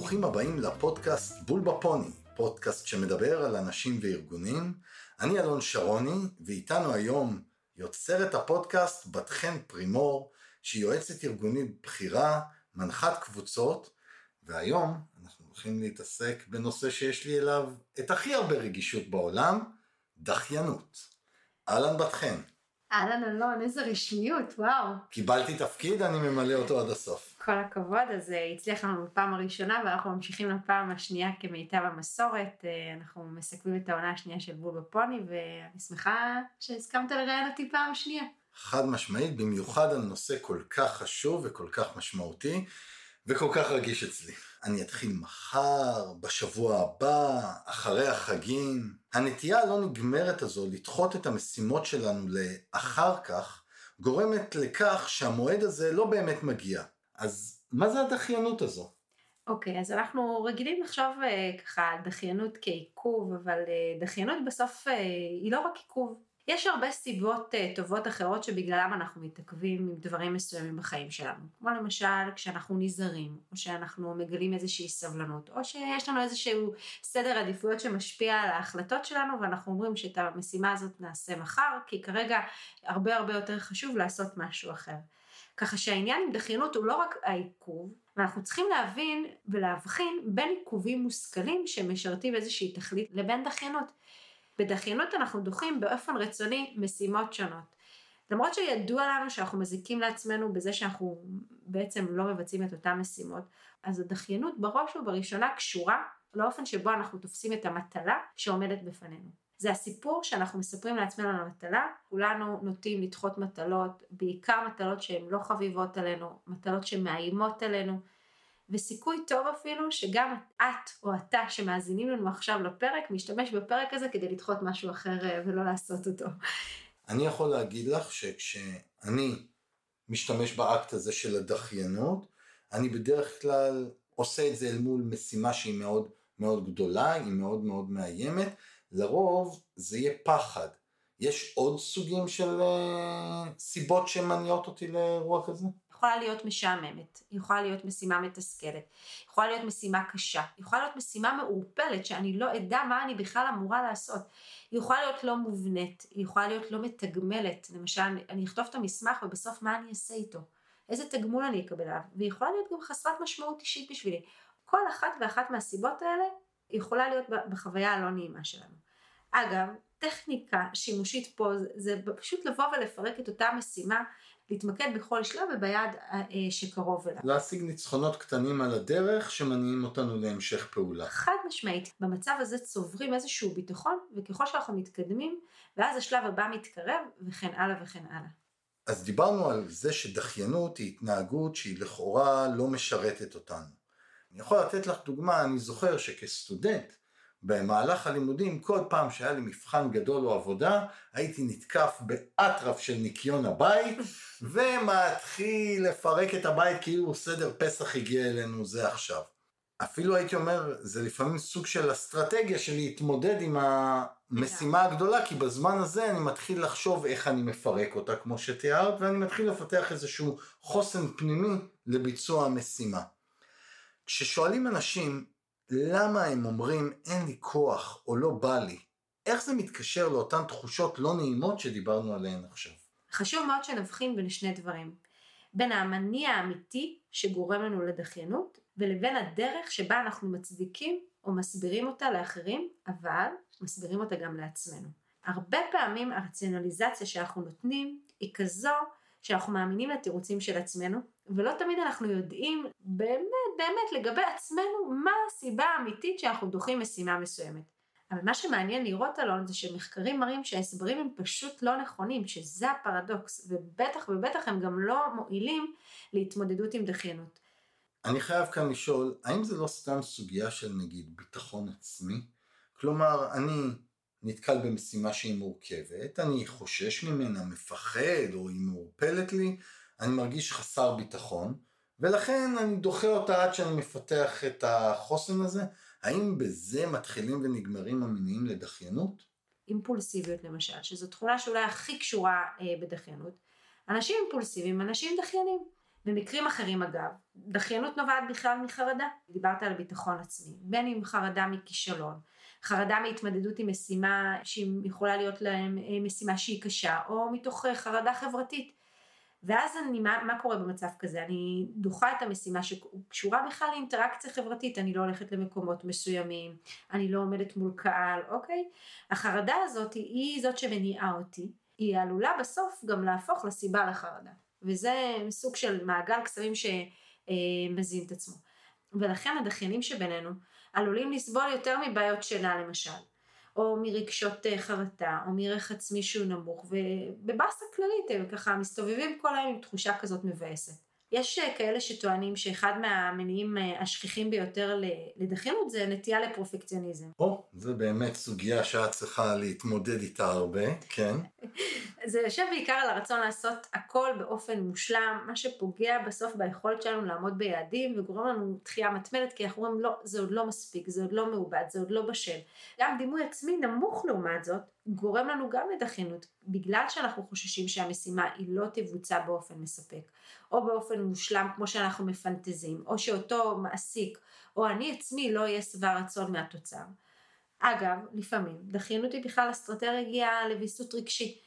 וברוכים הבאים לפודקאסט בול בפוני, פודקאסט שמדבר על אנשים וארגונים. אני אלון שרוני, ואיתנו היום יוצרת הפודקאסט בת חן פרימור, שהיא יועצת ארגונית בכירה, מנחת קבוצות, והיום אנחנו הולכים להתעסק בנושא שיש לי אליו את הכי הרבה רגישות בעולם, דחיינות. אהלן בת חן. אהלן אלון, איזה רשמיות, וואו. קיבלתי תפקיד, אני ממלא אותו עד הסוף. כל הכבוד, אז אה, הצליח לנו בפעם הראשונה ואנחנו ממשיכים לפעם השנייה כמיטב המסורת. אה, אנחנו מסכמים את העונה השנייה של בול בפוני ואני שמחה שהסכמת לראיין אותי פעם שנייה. חד משמעית, במיוחד על נושא כל כך חשוב וכל כך משמעותי וכל כך רגיש אצלי. אני אתחיל מחר, בשבוע הבא, אחרי החגים. הנטייה הלא נגמרת הזו לדחות את המשימות שלנו לאחר כך, גורמת לכך שהמועד הזה לא באמת מגיע. אז מה זה הדחיינות הזו? אוקיי, okay, אז אנחנו רגילים לחשוב uh, ככה על דחיינות כעיכוב, אבל uh, דחיינות בסוף uh, היא לא רק עיכוב, יש הרבה סיבות uh, טובות אחרות שבגללם אנחנו מתעכבים עם דברים מסוימים בחיים שלנו. כמו למשל כשאנחנו נזהרים, או שאנחנו מגלים איזושהי סבלנות, או שיש לנו איזשהו סדר עדיפויות שמשפיע על ההחלטות שלנו, ואנחנו אומרים שאת המשימה הזאת נעשה מחר, כי כרגע הרבה הרבה יותר חשוב לעשות משהו אחר. ככה שהעניין עם דחיינות הוא לא רק העיכוב, ואנחנו צריכים להבין ולהבחין בין עיכובים מושכלים שמשרתים איזושהי תכלית לבין דחיינות. בדחיינות אנחנו דוחים באופן רצוני משימות שונות. למרות שידוע לנו שאנחנו מזיקים לעצמנו בזה שאנחנו בעצם לא מבצעים את אותן משימות, אז הדחיינות בראש ובראשונה קשורה לאופן שבו אנחנו תופסים את המטלה שעומדת בפנינו. זה הסיפור שאנחנו מספרים לעצמנו על המטלה, כולנו נוטים לדחות מטלות, בעיקר מטלות שהן לא חביבות עלינו, מטלות שמאיימות עלינו, וסיכוי טוב אפילו שגם את או אתה שמאזינים לנו עכשיו לפרק, משתמש בפרק הזה כדי לדחות משהו אחר אה, ולא לעשות אותו. אני יכול להגיד לך שכשאני משתמש באקט הזה של הדחיינות, אני בדרך כלל עושה את זה אל מול משימה שהיא מאוד מאוד גדולה, היא מאוד מאוד מאיימת, לרוב זה יהיה פחד. יש עוד סוגים של uh, סיבות שמניעות אותי לאירוע כזה? יכולה להיות משעממת, יכולה להיות משימה מתסכלת, יכולה להיות משימה קשה, יכולה להיות משימה מעורפלת שאני לא אדע מה אני בכלל אמורה לעשות, היא יכולה להיות לא מובנית, היא יכולה להיות לא מתגמלת, למשל אני אכתוב את המסמך ובסוף מה אני אעשה איתו, איזה תגמול אני אקבל עליו, והיא יכולה להיות גם חסרת משמעות אישית בשבילי. כל אחת ואחת מהסיבות האלה יכולה להיות בחוויה הלא נעימה שלנו. אגב, טכניקה שימושית פה זה פשוט לבוא ולפרק את אותה משימה, להתמקד בכל שלב וביד אה, שקרוב אליו. להשיג ניצחונות קטנים על הדרך שמניעים אותנו להמשך פעולה. חד משמעית, במצב הזה צוברים איזשהו ביטחון, וככל שאנחנו מתקדמים, ואז השלב הבא מתקרב, וכן הלאה וכן הלאה. אז דיברנו על זה שדחיינות היא התנהגות שהיא לכאורה לא משרתת אותנו. אני יכול לתת לך דוגמה, אני זוכר שכסטודנט, במהלך הלימודים, כל פעם שהיה לי מבחן גדול או עבודה, הייתי נתקף באטרף של ניקיון הבית, ומתחיל לפרק את הבית כאילו סדר פסח הגיע אלינו זה עכשיו. אפילו הייתי אומר, זה לפעמים סוג של אסטרטגיה של להתמודד עם המשימה הגדולה, כי בזמן הזה אני מתחיל לחשוב איך אני מפרק אותה, כמו שתיארת, ואני מתחיל לפתח איזשהו חוסן פנימי לביצוע המשימה. כששואלים אנשים למה הם אומרים אין לי כוח או לא בא לי, איך זה מתקשר לאותן תחושות לא נעימות שדיברנו עליהן עכשיו? חשוב מאוד שנבחין בין שני דברים. בין המניע האמיתי שגורם לנו לדחיינות, ולבין הדרך שבה אנחנו מצדיקים או מסבירים אותה לאחרים, אבל מסבירים אותה גם לעצמנו. הרבה פעמים הרציונליזציה שאנחנו נותנים היא כזו שאנחנו מאמינים לתירוצים של עצמנו, ולא תמיד אנחנו יודעים באמת באמת לגבי עצמנו מה הסיבה האמיתית שאנחנו דוחים משימה מסוימת. אבל מה שמעניין לראות אלון זה שמחקרים מראים שההסברים הם פשוט לא נכונים, שזה הפרדוקס, ובטח ובטח הם גם לא מועילים להתמודדות עם דחיינות. אני חייב כאן לשאול, האם זה לא סתם סוגיה של נגיד ביטחון עצמי? כלומר, אני נתקל במשימה שהיא מורכבת, אני חושש ממנה, מפחד, או היא מעורפלת לי, אני מרגיש חסר ביטחון, ולכן אני דוחה אותה עד שאני מפתח את החוסן הזה. האם בזה מתחילים ונגמרים המניעים לדחיינות? אימפולסיביות למשל, שזו תכונה שאולי הכי קשורה אה, בדחיינות. אנשים אימפולסיביים, אנשים דחיינים. במקרים אחרים אגב, דחיינות נובעת בכלל מחרדה, דיברת על ביטחון עצמי, בין אם חרדה מכישלון, חרדה מהתמודדות עם משימה שיכולה להיות להם אה, משימה שהיא קשה, או מתוך אה, חרדה חברתית. ואז אני, מה, מה קורה במצב כזה? אני דוחה את המשימה שקשורה בכלל לאינטראקציה חברתית, אני לא הולכת למקומות מסוימים, אני לא עומדת מול קהל, אוקיי? החרדה הזאת היא זאת שמניעה אותי, היא עלולה בסוף גם להפוך לסיבה לחרדה. וזה סוג של מעגל קסמים שמזין את עצמו. ולכן הדחיינים שבינינו עלולים לסבול יותר מבעיות שינה למשל, או מרגשות אה, חרטה, או מערך עצמי שהוא נמוך, ובבאסה כללית הם ככה מסתובבים כל היום עם תחושה כזאת מבאסת. יש אה, כאלה שטוענים שאחד מהמניעים אה, השכיחים ביותר לדחיינות זה נטייה לפרופקציוניזם. או, זה באמת סוגיה שאת צריכה להתמודד איתה הרבה, כן. זה יושב בעיקר על הרצון לעשות הכל באופן מושלם, מה שפוגע בסוף ביכולת שלנו לעמוד ביעדים וגורם לנו דחייה מתמדת, כי אנחנו אומרים לא, זה עוד לא מספיק, זה עוד לא מעובד, זה עוד לא בשל. גם דימוי עצמי נמוך לעומת זאת, גורם לנו גם לדחיינות, בגלל שאנחנו חוששים שהמשימה היא לא תבוצע באופן מספק, או באופן מושלם כמו שאנחנו מפנטזים, או שאותו מעסיק, או אני עצמי לא אהיה שבע רצון מהתוצר. אגב, לפעמים דחיינות היא בכלל אסטרטגיה לוויסות רגשי.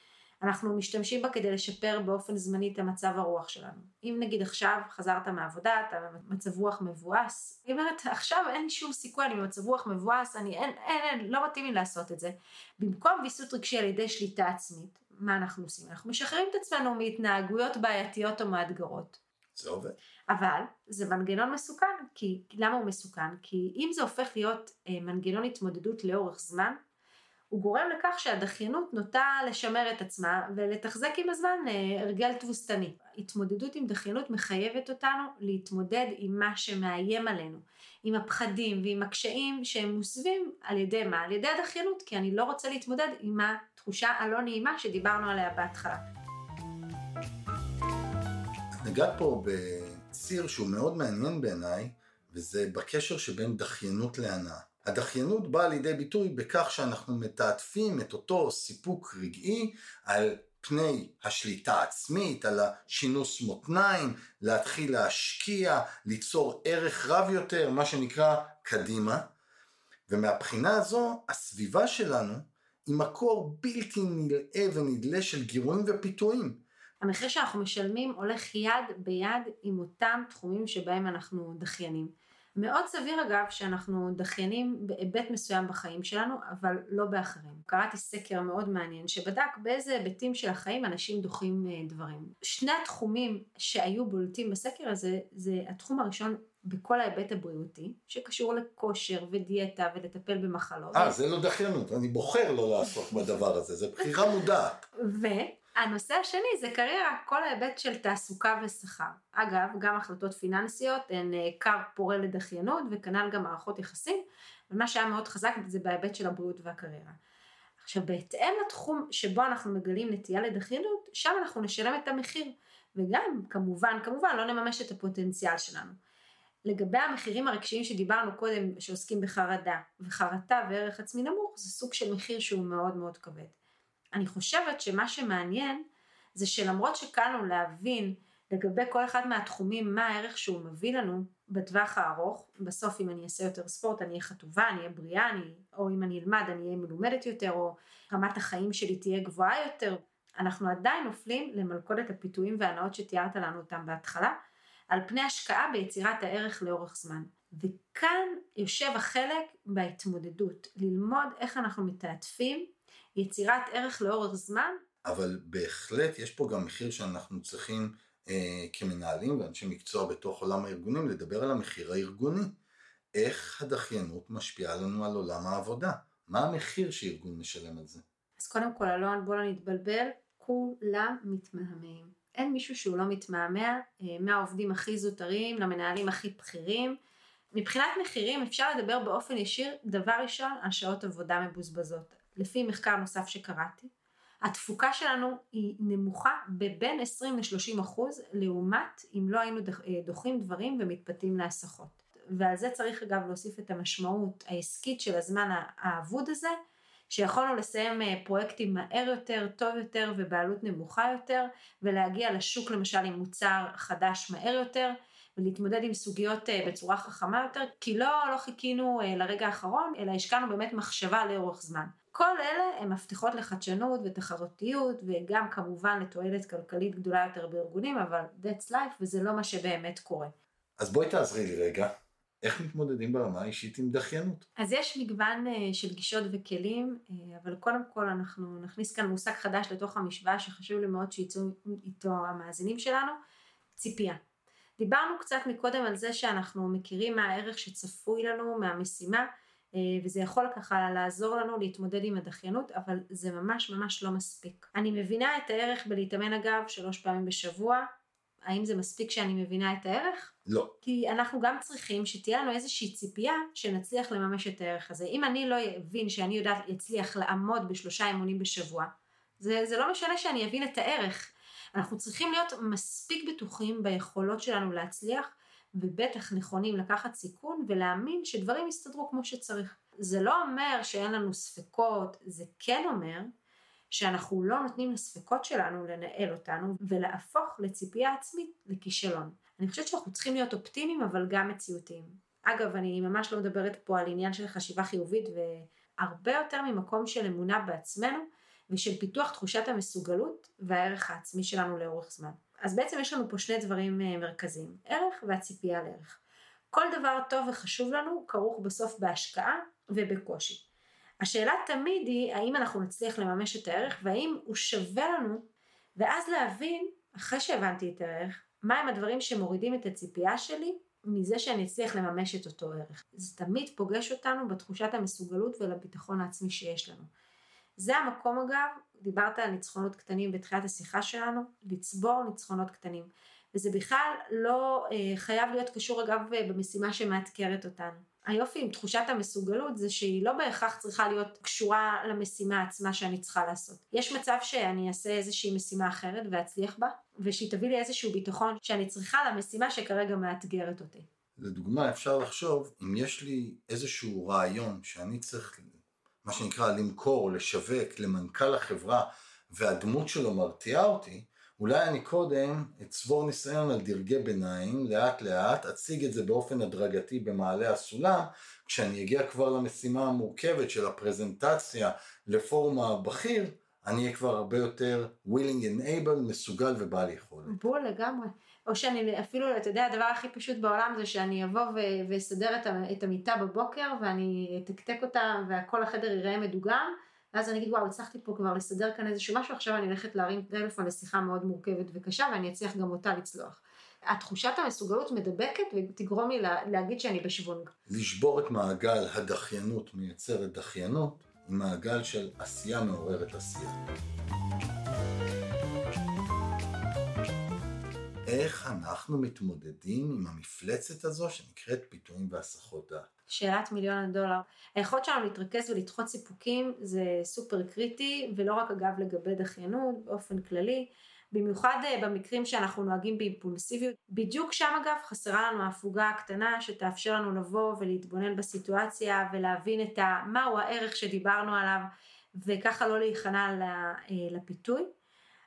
אנחנו משתמשים בה כדי לשפר באופן זמני את המצב הרוח שלנו. אם נגיד עכשיו חזרת מהעבודה, אתה במצב רוח מבואס, היא אומרת עכשיו אין שום סיכוי, אני במצב רוח מבואס, אני אין, אין, אין, לא מתאים לי לעשות את זה. במקום ויסות רגשי על ידי שליטה עצמית, מה אנחנו עושים? אנחנו משחררים את עצמנו מהתנהגויות בעייתיות או מאתגרות. זה עובד. אבל זה מנגנון מסוכן, כי למה הוא מסוכן? כי אם זה הופך להיות אה, מנגנון התמודדות לאורך זמן, הוא גורם לכך שהדחיינות נוטה לשמר את עצמה ולתחזק עם הזמן אה, הרגל תבוסתני. התמודדות עם דחיינות מחייבת אותנו להתמודד עם מה שמאיים עלינו, עם הפחדים ועם הקשיים שהם מוסבים על ידי מה? על ידי הדחיינות, כי אני לא רוצה להתמודד עם התחושה הלא נעימה שדיברנו עליה בהתחלה. נגעת פה בציר שהוא מאוד מעניין בעיניי, וזה בקשר שבין דחיינות להנאה. הדחיינות באה לידי ביטוי בכך שאנחנו מתעטפים את אותו סיפוק רגעי על פני השליטה העצמית, על השינוס מותניים, להתחיל להשקיע, ליצור ערך רב יותר, מה שנקרא קדימה. ומהבחינה הזו, הסביבה שלנו היא מקור בלתי נלאה ונדלה של גירויים ופיתויים. המחיר שאנחנו משלמים הולך יד ביד עם אותם תחומים שבהם אנחנו דחיינים. מאוד סביר אגב שאנחנו דחיינים בהיבט מסוים בחיים שלנו, אבל לא באחרים. קראתי סקר מאוד מעניין שבדק באיזה היבטים של החיים אנשים דוחים אה, דברים. שני התחומים שהיו בולטים בסקר הזה, זה התחום הראשון בכל ההיבט הבריאותי, שקשור לכושר ודיאטה ולטפל במחלות. אה, זה לא דחיינות, אני בוחר לא לעסוק בדבר הזה, זה בחירה מודעת. הנושא השני זה קריירה, כל ההיבט של תעסוקה ושכר. אגב, גם החלטות פיננסיות הן אה, כר פורה לדחיינות וכנ"ל גם מערכות יחסים, ומה שהיה מאוד חזק זה בהיבט של הבריאות והקריירה. עכשיו, בהתאם לתחום שבו אנחנו מגלים נטייה לדחיינות, שם אנחנו נשלם את המחיר, וגם, כמובן, כמובן, לא נממש את הפוטנציאל שלנו. לגבי המחירים הרגשיים שדיברנו קודם, שעוסקים בחרדה, וחרטה וערך עצמי נמוך, זה סוג של מחיר שהוא מאוד מאוד כבד. אני חושבת שמה שמעניין זה שלמרות שקל לנו להבין לגבי כל אחד מהתחומים מה הערך שהוא מביא לנו בטווח הארוך, בסוף אם אני אעשה יותר ספורט אני אהיה חטובה, אני אהיה בריאה, אני, או אם אני אלמד אני אהיה מלומדת יותר, או רמת החיים שלי תהיה גבוהה יותר, אנחנו עדיין נופלים למלכודת הפיתויים והנאות שתיארת לנו אותם בהתחלה, על פני השקעה ביצירת הערך לאורך זמן. וכאן יושב החלק בהתמודדות, ללמוד איך אנחנו מתעטפים יצירת ערך לאורך זמן. אבל בהחלט יש פה גם מחיר שאנחנו צריכים אה, כמנהלים ואנשי מקצוע בתוך עולם הארגונים לדבר על המחיר הארגוני. איך הדחיינות משפיעה לנו על עולם העבודה? מה המחיר שארגון משלם על זה? אז קודם כל, אלון, בוא לא נתבלבל, כולם מתמהמהים. אין מישהו שהוא לא מתמהמה, אה, מהעובדים הכי זוטרים למנהלים הכי בכירים. מבחינת מחירים אפשר לדבר באופן ישיר, דבר ראשון, על שעות עבודה מבוזבזות. לפי מחקר נוסף שקראתי, התפוקה שלנו היא נמוכה בבין 20 ל-30 אחוז, לעומת אם לא היינו אה, דוחים דברים ומתפתים להסחות. ועל זה צריך אגב להוסיף את המשמעות העסקית של הזמן האבוד הזה, שיכולנו לסיים אה, פרויקטים מהר יותר, טוב יותר ובעלות נמוכה יותר, ולהגיע לשוק למשל עם מוצר חדש מהר יותר, ולהתמודד עם סוגיות אה, בצורה חכמה יותר, כי לא, לא חיכינו לרגע האחרון, אלא השקענו באמת מחשבה לאורך זמן. כל אלה הם מפתחות לחדשנות ותחרותיות, וגם כמובן לתועלת כלכלית גדולה יותר בארגונים, אבל that's life וזה לא מה שבאמת קורה. אז בואי תעזרי לי רגע. איך מתמודדים ברמה האישית עם דחיינות? אז יש מגוון uh, של גישות וכלים, uh, אבל קודם כל אנחנו נכניס כאן מושג חדש לתוך המשוואה שחשוב לי מאוד שיצאו איתו המאזינים שלנו, ציפייה. דיברנו קצת מקודם על זה שאנחנו מכירים מה הערך שצפוי לנו מהמשימה, וזה יכול ככה לעזור לנו להתמודד עם הדחיינות, אבל זה ממש ממש לא מספיק. אני מבינה את הערך בלהתאמן אגב שלוש פעמים בשבוע, האם זה מספיק שאני מבינה את הערך? לא. כי אנחנו גם צריכים שתהיה לנו איזושהי ציפייה שנצליח לממש את הערך הזה. אם אני לא אבין שאני יודעת, אצליח לעמוד בשלושה אימונים בשבוע, זה, זה לא משנה שאני אבין את הערך. אנחנו צריכים להיות מספיק בטוחים ביכולות שלנו להצליח, ובטח נכונים לקחת סיכון ולהאמין שדברים יסתדרו כמו שצריך. זה לא אומר שאין לנו ספקות, זה כן אומר שאנחנו לא נותנים לספקות שלנו לנהל אותנו ולהפוך לציפייה עצמית לכישלון. אני חושבת שאנחנו צריכים להיות אופטימיים אבל גם מציאותיים. אגב, אני ממש לא מדברת פה על עניין של חשיבה חיובית והרבה יותר ממקום של אמונה בעצמנו ושל פיתוח תחושת המסוגלות והערך העצמי שלנו לאורך זמן. אז בעצם יש לנו פה שני דברים אה, מרכזיים, ערך והציפייה לערך. כל דבר טוב וחשוב לנו כרוך בסוף בהשקעה ובקושי. השאלה תמיד היא האם אנחנו נצליח לממש את הערך והאם הוא שווה לנו ואז להבין אחרי שהבנתי את הערך מהם הדברים שמורידים את הציפייה שלי מזה שאני אצליח לממש את אותו ערך. זה תמיד פוגש אותנו בתחושת המסוגלות ולביטחון העצמי שיש לנו. זה המקום אגב, דיברת על ניצחונות קטנים בתחילת השיחה שלנו, לצבור ניצחונות קטנים. וזה בכלל לא אה, חייב להיות קשור אגב במשימה שמאתגרת אותנו. היופי עם תחושת המסוגלות זה שהיא לא בהכרח צריכה להיות קשורה למשימה עצמה שאני צריכה לעשות. יש מצב שאני אעשה איזושהי משימה אחרת ואצליח בה, ושהיא תביא לי איזשהו ביטחון שאני צריכה למשימה שכרגע מאתגרת אותי. לדוגמה אפשר לחשוב אם יש לי איזשהו רעיון שאני צריך מה שנקרא למכור, לשווק למנכ"ל החברה והדמות שלו מרתיעה אותי, אולי אני קודם אצבור ניסיון על דרגי ביניים, לאט לאט, אציג את זה באופן הדרגתי במעלה הסולם, כשאני אגיע כבר למשימה המורכבת של הפרזנטציה לפורום הבכיר, אני אהיה כבר הרבה יותר willing and able, מסוגל ובעל יכולת. בול לגמרי. או שאני אפילו, אתה יודע, הדבר הכי פשוט בעולם זה שאני אבוא ואסדר את המיטה בבוקר ואני אתקתק אותה וכל החדר ייראה מדוגם. ואז אני אגיד וואו הצלחתי פה כבר לסדר כאן איזשהו משהו עכשיו אני הולכת להרים טלפון לשיחה מאוד מורכבת וקשה ואני אצליח גם אותה לצלוח. התחושת המסוגלות מדבקת ותגרום לי להגיד שאני בשוונג. לשבור את מעגל הדחיינות מייצרת דחיינות מעגל של עשייה מעוררת עשייה. איך אנחנו מתמודדים עם המפלצת הזו שנקראת פיתויים והסחות דעת? שאלת מיליון הדולר. היכולת שלנו להתרכז ולדחות סיפוקים זה סופר קריטי, ולא רק אגב לגבי דחיינות, באופן כללי. במיוחד אה, במקרים שאנחנו נוהגים באימפולסיביות. בדיוק שם אגב חסרה לנו ההפוגה הקטנה שתאפשר לנו לבוא ולהתבונן בסיטואציה ולהבין את ה... מהו הערך שדיברנו עליו וככה לא להיכנע אה, לפיתוי.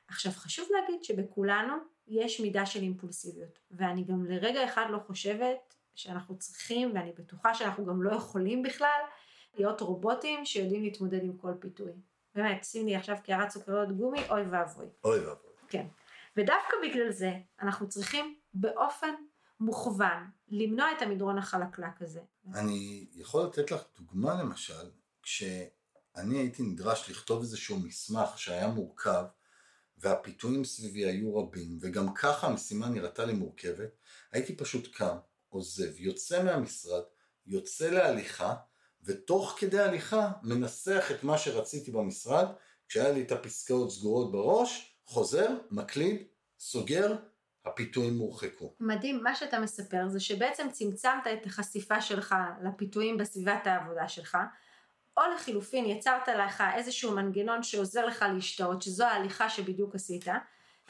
עכשיו חשוב להגיד שבכולנו יש מידה של אימפולסיביות ואני גם לרגע אחד לא חושבת שאנחנו צריכים, ואני בטוחה שאנחנו גם לא יכולים בכלל, להיות רובוטים שיודעים להתמודד עם כל פיתוי. באמת, שים לי עכשיו קערת סוכריות גומי, אוי ואבוי. אוי ואבוי. כן. ודווקא בגלל זה, אנחנו צריכים באופן מוכוון למנוע את המדרון החלקלק הזה. אני יכול לתת לך דוגמה למשל, כשאני הייתי נדרש לכתוב איזשהו מסמך שהיה מורכב, והפיתויים סביבי היו רבים, וגם ככה המשימה נראתה לי מורכבת, הייתי פשוט קם, עוזב, יוצא מהמשרד, יוצא להליכה, ותוך כדי הליכה מנסח את מה שרציתי במשרד, כשהיה לי את הפסקאות סגורות בראש, חוזר, מקליד, סוגר, הפיתויים הורחקו. מדהים, מה שאתה מספר זה שבעצם צמצמת את החשיפה שלך לפיתויים בסביבת העבודה שלך, או לחילופין יצרת לך איזשהו מנגנון שעוזר לך להשתאות, שזו ההליכה שבדיוק עשית,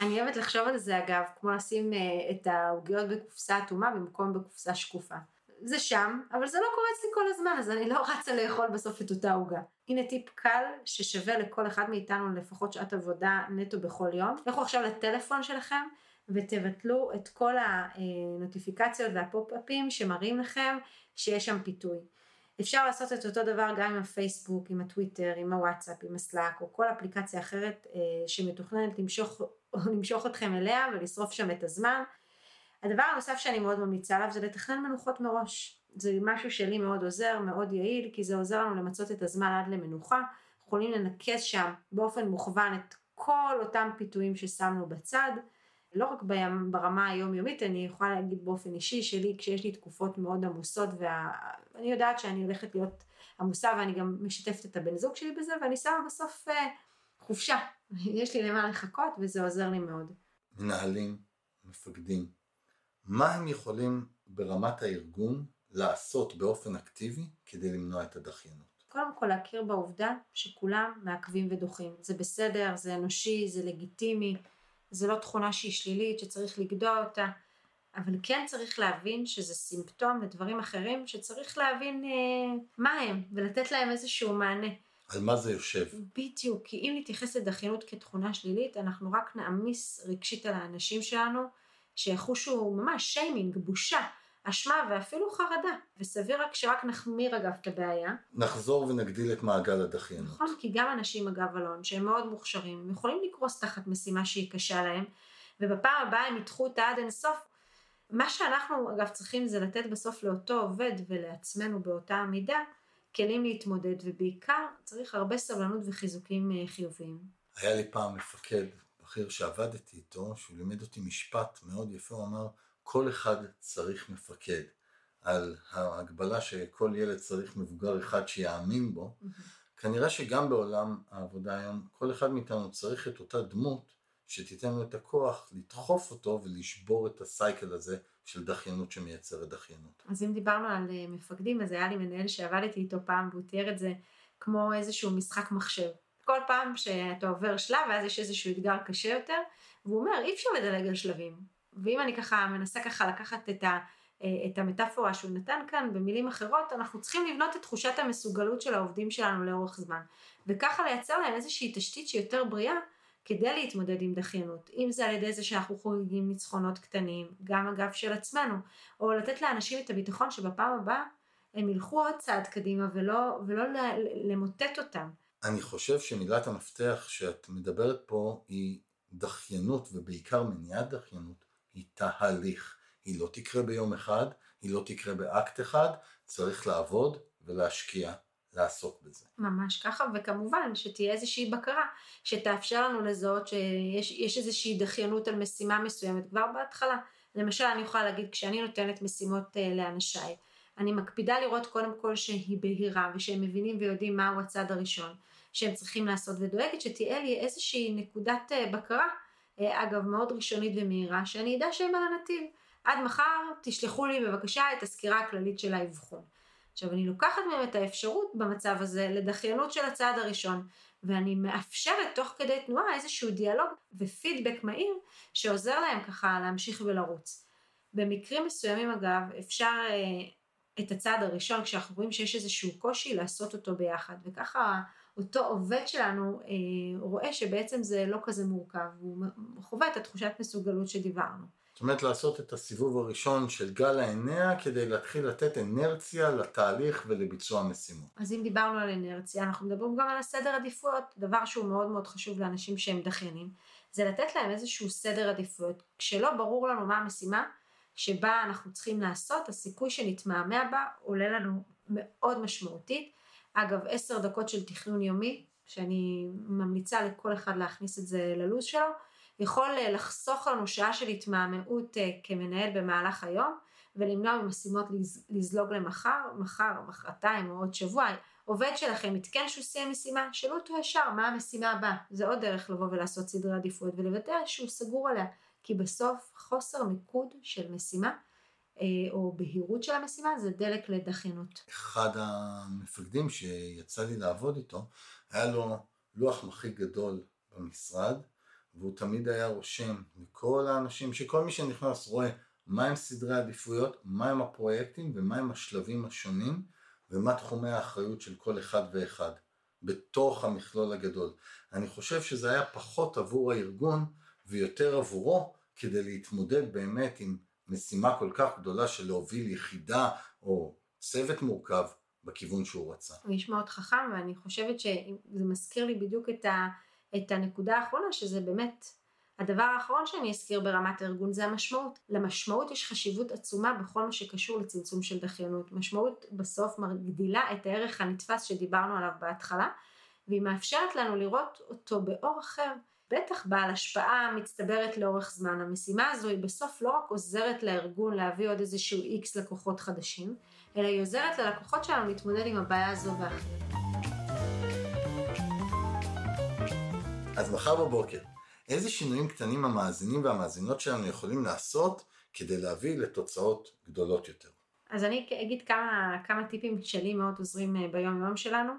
אני אוהבת לחשוב על זה אגב, כמו לשים uh, את העוגיות בקופסה אטומה במקום בקופסה שקופה. זה שם, אבל זה לא קורה אצלי כל הזמן, אז אני לא רצה לאכול בסוף את אותה עוגה. הנה טיפ קל ששווה לכל אחד מאיתנו לפחות שעת עבודה נטו בכל יום. לכו עכשיו לטלפון שלכם ותבטלו את כל הנוטיפיקציות והפופ-אפים שמראים לכם שיש שם פיתוי. אפשר לעשות את אותו דבר גם עם הפייסבוק, עם הטוויטר, עם הוואטסאפ, עם הסלאק או כל אפליקציה אחרת אה, שמתוכננת למשוך, למשוך אתכם אליה ולשרוף שם את הזמן. הדבר הנוסף שאני מאוד ממליצה עליו זה לתכנן מנוחות מראש. זה משהו שלי מאוד עוזר, מאוד יעיל, כי זה עוזר לנו למצות את הזמן עד למנוחה. יכולים לנקז שם באופן מוכוון את כל אותם פיתויים ששמנו בצד. לא רק ברמה היומיומית, אני יכולה להגיד באופן אישי שלי, כשיש לי תקופות מאוד עמוסות, ואני יודעת שאני הולכת להיות עמוסה ואני גם משתפת את הבן זוג שלי בזה, ואני שמה בסוף אה, חופשה. יש לי למה לחכות וזה עוזר לי מאוד. מנהלים, מפקדים, מה הם יכולים ברמת הארגון לעשות באופן אקטיבי כדי למנוע את הדחיינות? קודם כל להכיר בעובדה שכולם מעכבים ודוחים. זה בסדר, זה אנושי, זה לגיטימי. זה לא תכונה שהיא שלילית, שצריך לגדוע אותה, אבל כן צריך להבין שזה סימפטום לדברים אחרים, שצריך להבין אה, מה הם, ולתת להם איזשהו מענה. על מה זה יושב? בדיוק, כי אם נתייחס לדחיינות כתכונה שלילית, אנחנו רק נעמיס רגשית על האנשים שלנו, שיחושו ממש שיימינג, בושה. אשמה ואפילו חרדה, וסביר רק שרק נחמיר אגב את הבעיה. נחזור ונגדיל את מעגל הדחיינות. נכון, כי גם אנשים אגב אלון, שהם מאוד מוכשרים, הם יכולים לקרוס תחת משימה שהיא קשה להם, ובפעם הבאה הם ידחו אותה עד אינסוף. מה שאנחנו אגב צריכים זה לתת בסוף לאותו עובד ולעצמנו באותה המידה, כלים להתמודד, ובעיקר צריך הרבה סבלנות וחיזוקים אה, חיוביים. היה לי פעם מפקד בכיר שעבדתי איתו, שהוא לימד אותי משפט מאוד יפה, הוא אמר, כל אחד צריך מפקד. על ההגבלה שכל ילד צריך מבוגר אחד שיאמין בו, mm-hmm. כנראה שגם בעולם העבודה היום, כל אחד מאיתנו צריך את אותה דמות שתיתן לו את הכוח לדחוף אותו ולשבור את הסייקל הזה של דחיינות שמייצרת דחיינות. אז אם דיברנו על אה, מפקדים, אז היה לי מנהל שעבדתי איתו פעם והוא תיאר את זה כמו איזשהו משחק מחשב. כל פעם שאתה עובר שלב ואז יש איזשהו אתגר קשה יותר, והוא אומר אי אפשר לדלג על שלבים. ואם אני ככה מנסה ככה לקחת את, ה, את המטאפורה שהוא נתן כאן במילים אחרות, אנחנו צריכים לבנות את תחושת המסוגלות של העובדים שלנו לאורך זמן. וככה לייצר להם איזושהי תשתית שהיא יותר בריאה כדי להתמודד עם דחיינות. אם זה על ידי זה שאנחנו חוגגים ניצחונות קטנים, גם אגב של עצמנו, או לתת לאנשים את הביטחון שבפעם הבאה הם ילכו עוד צעד קדימה ולא, ולא למוטט אותם. אני חושב שמילת המפתח שאת מדברת פה היא דחיינות ובעיקר מניעת דחיינות היא תהליך. היא לא תקרה ביום אחד, היא לא תקרה באקט אחד, צריך לעבוד ולהשקיע לעסוק בזה. ממש ככה, וכמובן שתהיה איזושהי בקרה שתאפשר לנו לזהות שיש איזושהי דחיינות על משימה מסוימת כבר בהתחלה. למשל, אני יכולה להגיד, כשאני נותנת משימות uh, לאנשיי, אני מקפידה לראות קודם כל שהיא בהירה ושהם מבינים ויודעים מהו הצד הראשון שהם צריכים לעשות, ודואגת שתהיה לי איזושהי נקודת uh, בקרה אה, אגב מאוד ראשונית ומהירה, שאני אדע שהם על הנתיב. עד מחר תשלחו לי בבקשה את הסקירה הכללית של האבחון. עכשיו אני לוקחת מהם את האפשרות במצב הזה לדחיינות של הצעד הראשון, ואני מאפשרת תוך כדי תנועה איזשהו דיאלוג ופידבק מהיר שעוזר להם ככה להמשיך ולרוץ. במקרים מסוימים אגב אפשר אה, את הצעד הראשון כשאנחנו רואים שיש איזשהו קושי לעשות אותו ביחד וככה אותו עובד שלנו אה, רואה שבעצם זה לא כזה מורכב, הוא חווה את התחושת מסוגלות שדיברנו. זאת אומרת לעשות את הסיבוב הראשון של גל העיניה כדי להתחיל לתת אנרציה לתהליך ולביצוע המשימות. אז אם דיברנו על אנרציה, אנחנו מדברים גם על הסדר עדיפויות, דבר שהוא מאוד מאוד חשוב לאנשים שהם דחיינים, זה לתת להם איזשהו סדר עדיפויות. כשלא ברור לנו מה המשימה שבה אנחנו צריכים לעשות, הסיכוי שנתמהמה בה עולה לנו מאוד משמעותית. אגב, עשר דקות של תכנון יומי, שאני ממליצה לכל אחד להכניס את זה ללו"ז שלו, יכול אה, לחסוך לנו שעה של התמהמהות אה, כמנהל במהלך היום, ולמנוע ממשימות לזלוג למחר, מחר, מחרתיים או עוד שבוע. עובד שלכם עדכן שהוא סיים משימה, שאלו אותו ישר מה המשימה הבאה. זה עוד דרך לבוא ולעשות סדרי עדיפויות ולוודא שהוא סגור עליה. כי בסוף חוסר מיקוד של משימה או בהירות של המשימה זה דלק לדחיינות. אחד המפקדים שיצא לי לעבוד איתו, היה לו לוח מחיק גדול במשרד, והוא תמיד היה רושם לכל האנשים, שכל מי שנכנס רואה מהם סדרי העדיפויות, מהם הפרויקטים ומהם השלבים השונים ומה תחומי האחריות של כל אחד ואחד בתוך המכלול הגדול. אני חושב שזה היה פחות עבור הארגון ויותר עבורו כדי להתמודד באמת עם משימה כל כך גדולה של להוביל יחידה או צוות מורכב בכיוון שהוא רצה. הוא איש מאוד חכם ואני חושבת שזה מזכיר לי בדיוק את, ה, את הנקודה האחרונה שזה באמת הדבר האחרון שאני אזכיר ברמת הארגון זה המשמעות. למשמעות יש חשיבות עצומה בכל מה שקשור לצמצום של דחיינות. משמעות בסוף מגדילה את הערך הנתפס שדיברנו עליו בהתחלה והיא מאפשרת לנו לראות אותו באור אחר. בטח בעל השפעה מצטברת לאורך זמן. המשימה הזו היא בסוף לא רק עוזרת לארגון להביא עוד איזשהו איקס לקוחות חדשים, אלא היא עוזרת ללקוחות שלנו להתמודד עם הבעיה הזו ואחרת. אז מחר בבוקר, איזה שינויים קטנים המאזינים והמאזינות שלנו יכולים לעשות כדי להביא לתוצאות גדולות יותר? אז אני אגיד כמה, כמה טיפים שלי מאוד עוזרים אה, ביום יום שלנו.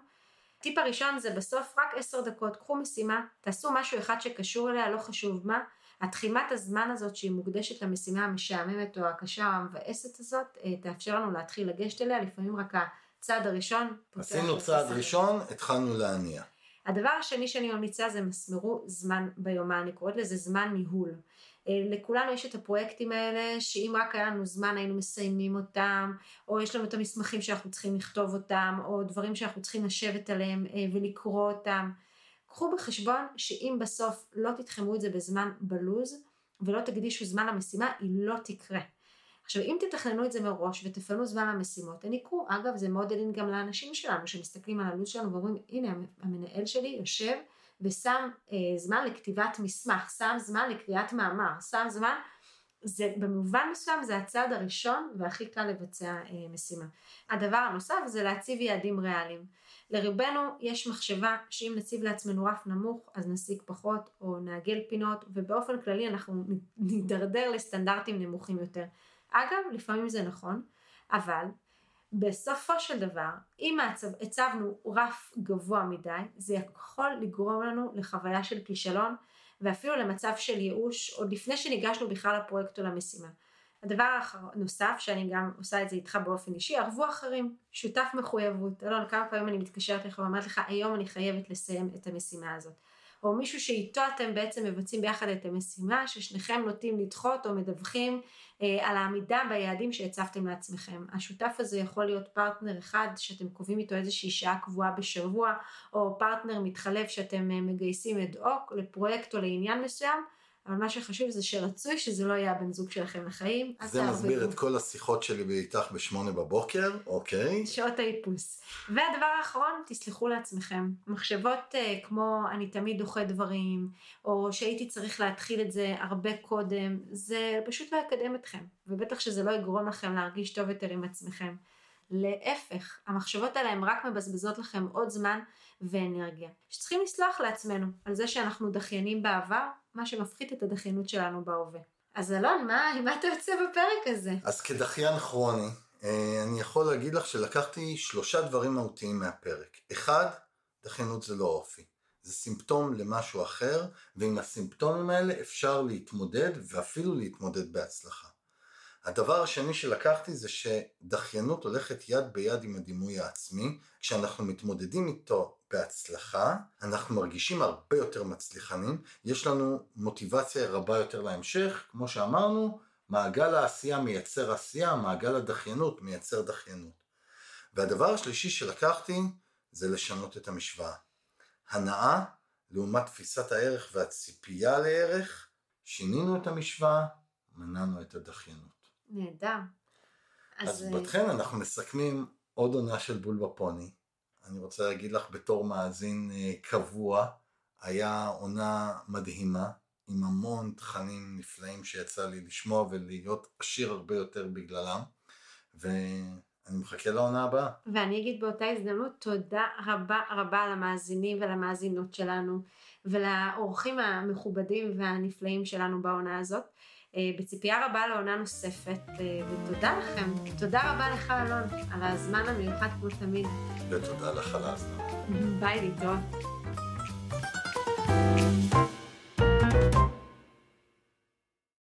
טיפ הראשון זה בסוף רק עשר דקות, קחו משימה, תעשו משהו אחד שקשור אליה, לא חשוב מה. התחימת הזמן הזאת שהיא מוקדשת למשימה המשעממת או הקשה או המבאסת הזאת, אה, תאפשר לנו להתחיל לגשת אליה, לפעמים רק הצעד הראשון. עשינו צעד ראשון, התחלנו להניע. הדבר השני שאני ממליצה זה מסמרו זמן ביומן, אני קוראת לזה זמן ניהול. אה, לכולנו יש את הפרויקטים האלה, שאם רק היה לנו זמן היינו מסיימים אותם, או יש לנו את המסמכים שאנחנו צריכים לכתוב אותם, או דברים שאנחנו צריכים לשבת עליהם אה, ולקרוא אותם. קחו בחשבון שאם בסוף לא תתחמו את זה בזמן בלוז, ולא תקדישו זמן למשימה, היא לא תקרה. עכשיו אם תתכננו את זה מראש ותפנו זמן למשימות, הן יקרו. אגב זה מאוד גם לאנשים שלנו שמסתכלים על הלו"ז שלנו ואומרים הנה המנהל שלי יושב ושם אה, זמן לכתיבת מסמך, שם זמן לקריאת מאמר, שם זמן, זה במובן מסוים זה הצעד הראשון והכי קל לבצע אה, משימה. הדבר הנוסף זה להציב יעדים ריאליים. לרובנו יש מחשבה שאם נציב לעצמנו רף נמוך אז נשיג פחות או נעגל פינות ובאופן כללי אנחנו נידרדר לסטנדרטים נמוכים יותר. אגב, לפעמים זה נכון, אבל בסופו של דבר, אם הצבנו רף גבוה מדי, זה יכול לגרום לנו לחוויה של כישלון ואפילו למצב של ייאוש עוד לפני שניגשנו בכלל לפרויקט או למשימה. הדבר הנוסף, שאני גם עושה את זה איתך באופן אישי, ערבו אחרים, שותף מחויבות. אלון, כמה פעמים אני מתקשרת לך ואומרת לך, היום אני חייבת לסיים את המשימה הזאת. או מישהו שאיתו אתם בעצם מבצעים ביחד את המשימה, ששניכם נוטים לדחות או מדווחים אה, על העמידה ביעדים שהצבתם לעצמכם. השותף הזה יכול להיות פרטנר אחד שאתם קובעים איתו איזושהי שעה קבועה בשבוע, או פרטנר מתחלף שאתם אה, מגייסים אד הוק לפרויקט או לעניין מסוים. אבל מה שחשוב זה שרצוי שזה לא יהיה הבן זוג שלכם לחיים. זה מסביר את כל השיחות שלי איתך בשמונה בבוקר, אוקיי. שעות האיפוס. והדבר האחרון, תסלחו לעצמכם. מחשבות uh, כמו אני תמיד דוחה דברים, או שהייתי צריך להתחיל את זה הרבה קודם, זה פשוט לא יקדם אתכם. ובטח שזה לא יגרום לכם להרגיש טוב יותר עם עצמכם. להפך, המחשבות האלה הן רק מבזבזות לכם עוד זמן ואנרגיה. שצריכים לסלוח לעצמנו על זה שאנחנו דחיינים בעבר, מה שמפחית את הדחיינות שלנו בהווה. אז אלון, מה, מה אתה יוצא בפרק הזה? אז כדחיין כרוני, אה, אני יכול להגיד לך שלקחתי שלושה דברים מהותיים מהפרק. אחד, דחיינות זה לא אופי. זה סימפטום למשהו אחר, ועם הסימפטומים האלה אפשר להתמודד, ואפילו להתמודד בהצלחה. הדבר השני שלקחתי זה שדחיינות הולכת יד ביד עם הדימוי העצמי, כשאנחנו מתמודדים איתו בהצלחה, אנחנו מרגישים הרבה יותר מצליחנים, יש לנו מוטיבציה רבה יותר להמשך, כמו שאמרנו, מעגל העשייה מייצר עשייה, מעגל הדחיינות מייצר דחיינות. והדבר השלישי שלקחתי זה לשנות את המשוואה. הנאה לעומת תפיסת הערך והציפייה לערך, שינינו את המשוואה, מנענו את הדחיינות. נהדר. אז, אז אה, בתכן אנחנו מסכמים עוד עונה של בול בפוני. אני רוצה להגיד לך בתור מאזין אה, קבוע, היה עונה מדהימה, עם המון תכנים נפלאים שיצא לי לשמוע ולהיות עשיר הרבה יותר בגללם. ואני מחכה לעונה הבאה. ואני אגיד באותה הזדמנות תודה רבה רבה למאזינים ולמאזינות שלנו ולאורחים המכובדים והנפלאים שלנו בעונה הזאת. אה, בציפייה רבה לעונה נוספת, אה, ותודה לכם. תודה רבה לך, אלון, על הזמן המיוחד כמו תמיד. ותודה לך על הזמן. ביי, להתראות.